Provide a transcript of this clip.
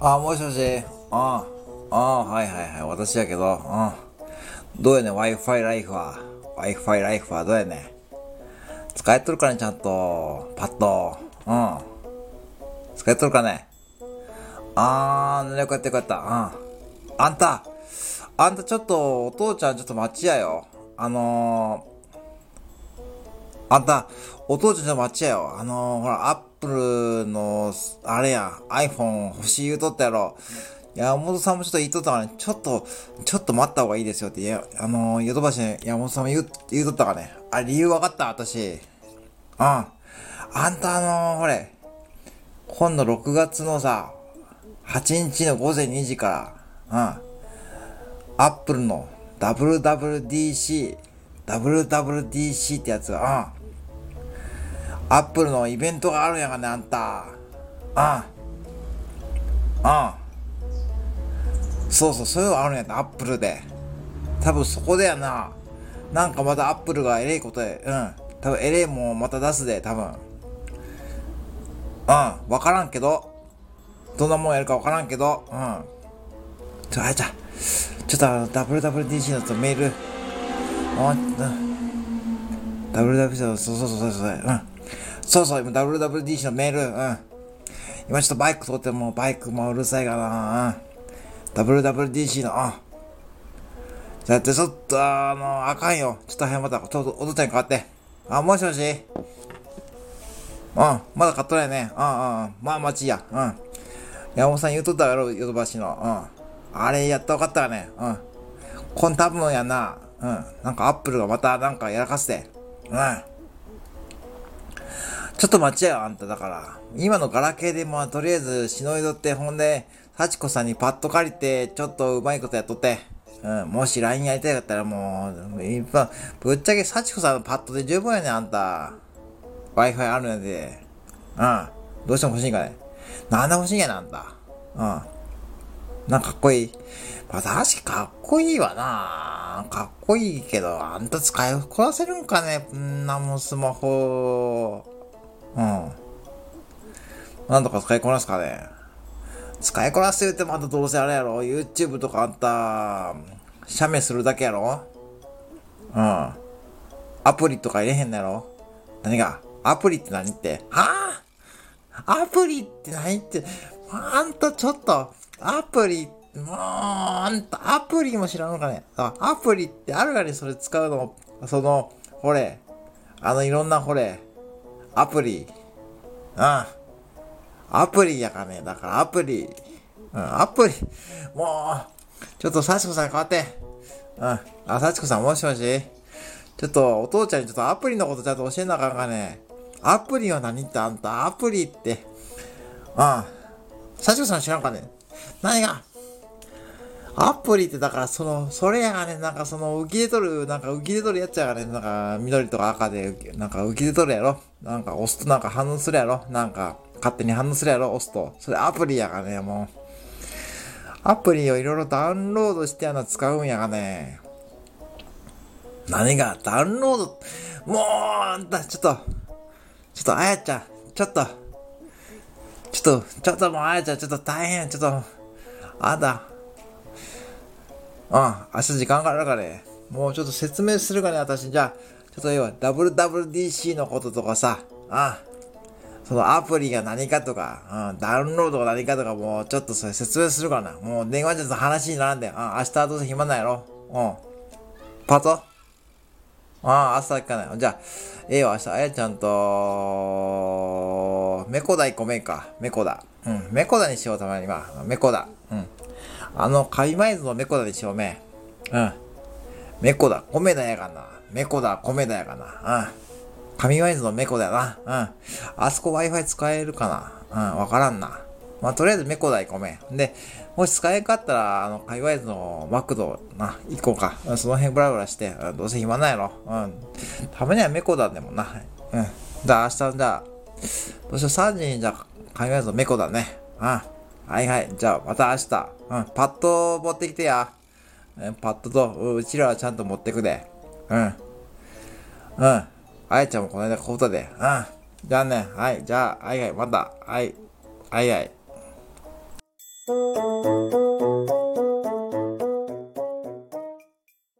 あ、もしもし。ああ、ああ、はいはいはい。私やけど。うん。どうやね、Wi-Fi ライフは。Wi-Fi ライフはどうやねん。使えとるかね、ちゃんと。パッド。うん。使えとるかね。あー、よかったよかった。うん。あんた、あんたちょっと、お父ちゃんちょっと待ちやよ。あの、あんた、お父ちゃんちょっと待ちやよ。あのー、ほら、アップルの、あれや、iPhone 欲しい言うとったやろ。山本さんもちょっと言っとったからね、ちょっと、ちょっと待った方がいいですよって、や、あのー、ヨドバシ山本さんも言う、言うとったからね。あ、理由分かった、私。うん。あんたあのー、ほれ、今度6月のさ、8日の午前2時から、うん。アップルの WWDC、WWDC ってやつが、うん。アップルのイベントがあるんやがね、あんた。うん。うん。そうそう、そういうのあるんやった、アップルで。多分そこでやな。なんかまたアップルがえれいことで、うん。多分えれいもまた出すで、多分。うん。わからんけど。どんなもんやるかわからんけど。うん。ちょ、あやちゃん。ちょっとあの、WWDC のとメール、あ、うん。WWDC の、そうそうそうそう、うん。そうそう、今 WWDC のメール、うん。今ちょっとバイク通ってもバイクもうるさいかな、うん。WWDC の、うん。だってちょっと、あの、あかんよ。ちょっと早また、ちょっと、お父ちゃんに変わって。あ、もしもしうん、まだ買っとないね。うんうんうん。まあ待ちや。うん。山本さん言うとったやろ、ヨドバシの。うん。あれやっと分かったわね。うん。こん多分やな。うん。なんかアップルがまたなんかやらかして。うん。ちょっと待ちやよ、あんただから。今のガラケーでまあとりあえずしのいどって、ほんで、幸子さんにパッと借りて、ちょっとうまいことやっとって。うん。もし LINE やりたいかったらもう、一般、ぶっちゃけ幸子さんのパッドで十分やねあんた。Wi-Fi あるんで。うん。どうしても欲しいんかね。なんで欲しいんやねあんた。うん。なんかかっこいい。まあ、確かかっこいいわなかっこいいけど、あんた使いこなせるんかねんなもんスマホ。うん。なんとか使いこなすかね。使いこなせるってまたどうせあれやろ ?YouTube とかあんた、写メするだけやろ。うん。アプリとか入れへんのやろ。何が？アプリって何って？はぁ？アプリって何って。あんたちょっと、アプリ、もう、あんた、アプリも知らんのかね。アプリってあるがにそれ使うの、その、ほれ、あのいろんなほれ、アプリ、うん。アプリやかね。だからアプリ、うん、アプリ、もう、ちょっと幸子さん変わって。うん。あ、幸子さんもしもしちょっと、お父ちゃんにちょっとアプリのことちゃんと教えなあかんかね。アプリは何ってあんた、アプリって。うん。幸子さん知らんかね？何が？アプリってだからその、それやがね、なんかその浮き出とる、なんか浮き出とるやつやがね、なんか緑とか赤で、なんか浮き出とるやろなんか押すとなんか反応するやろなんか勝手に反応するやろ押すと。それアプリやがね、もう。アプリをいろいろダウンロードしてやな使うんやがね。何がダウンロード、もう、あんた、ちょっと、ちょっと、あやちゃん、ちょっと、ちょっと、ちょっともうあやちゃん、ちょっと大変、ちょっと、あんた。うん、明日時間があるからね。もうちょっと説明するかね、私。じゃあ、ちょっと要は WWDC のこととかさ、あそのアプリが何かとか、うん、ダウンロードが何かとか、もうちょっとそれ説明するかな。もう電話じゃと話にならんで。あ、明日はどうせ暇ないやろ。うん。パート？ああ、朝かない。じゃあ、ええわ、明日、あやちゃんと、メコダ行こめんか。メコダ。うん、メコダにしよう、たまには。メコダ。うん。あの、カイマイズのメコダにしようめ。うん。メコダ、米だやがな。メコダ、米だやがな。うん。神ワイズのメコだよな。うん。あそこ Wi-Fi 使えるかなうん、わからんな。まあ、とりあえずメコダ行こうめ。で、もし使えんかったら、あの、カイワイズのマクド、な、行こうか。その辺ブラブラして、うんどうせ暇ないやろ。うん。たまにはメコダでもな。うん。じゃあ明日、じゃあ、どうしよう、3時にじゃあ、カイワイズのメコダね。うん。はいはい。じゃあ、また明日。うん、パッド持ってきてや。うん、パッドと、うちらはちゃんと持ってくで。うん。うん。あやちゃんもこの間買うたで。うん。じゃあね。はい。じゃあ、はいはい。また。はい。はいはい。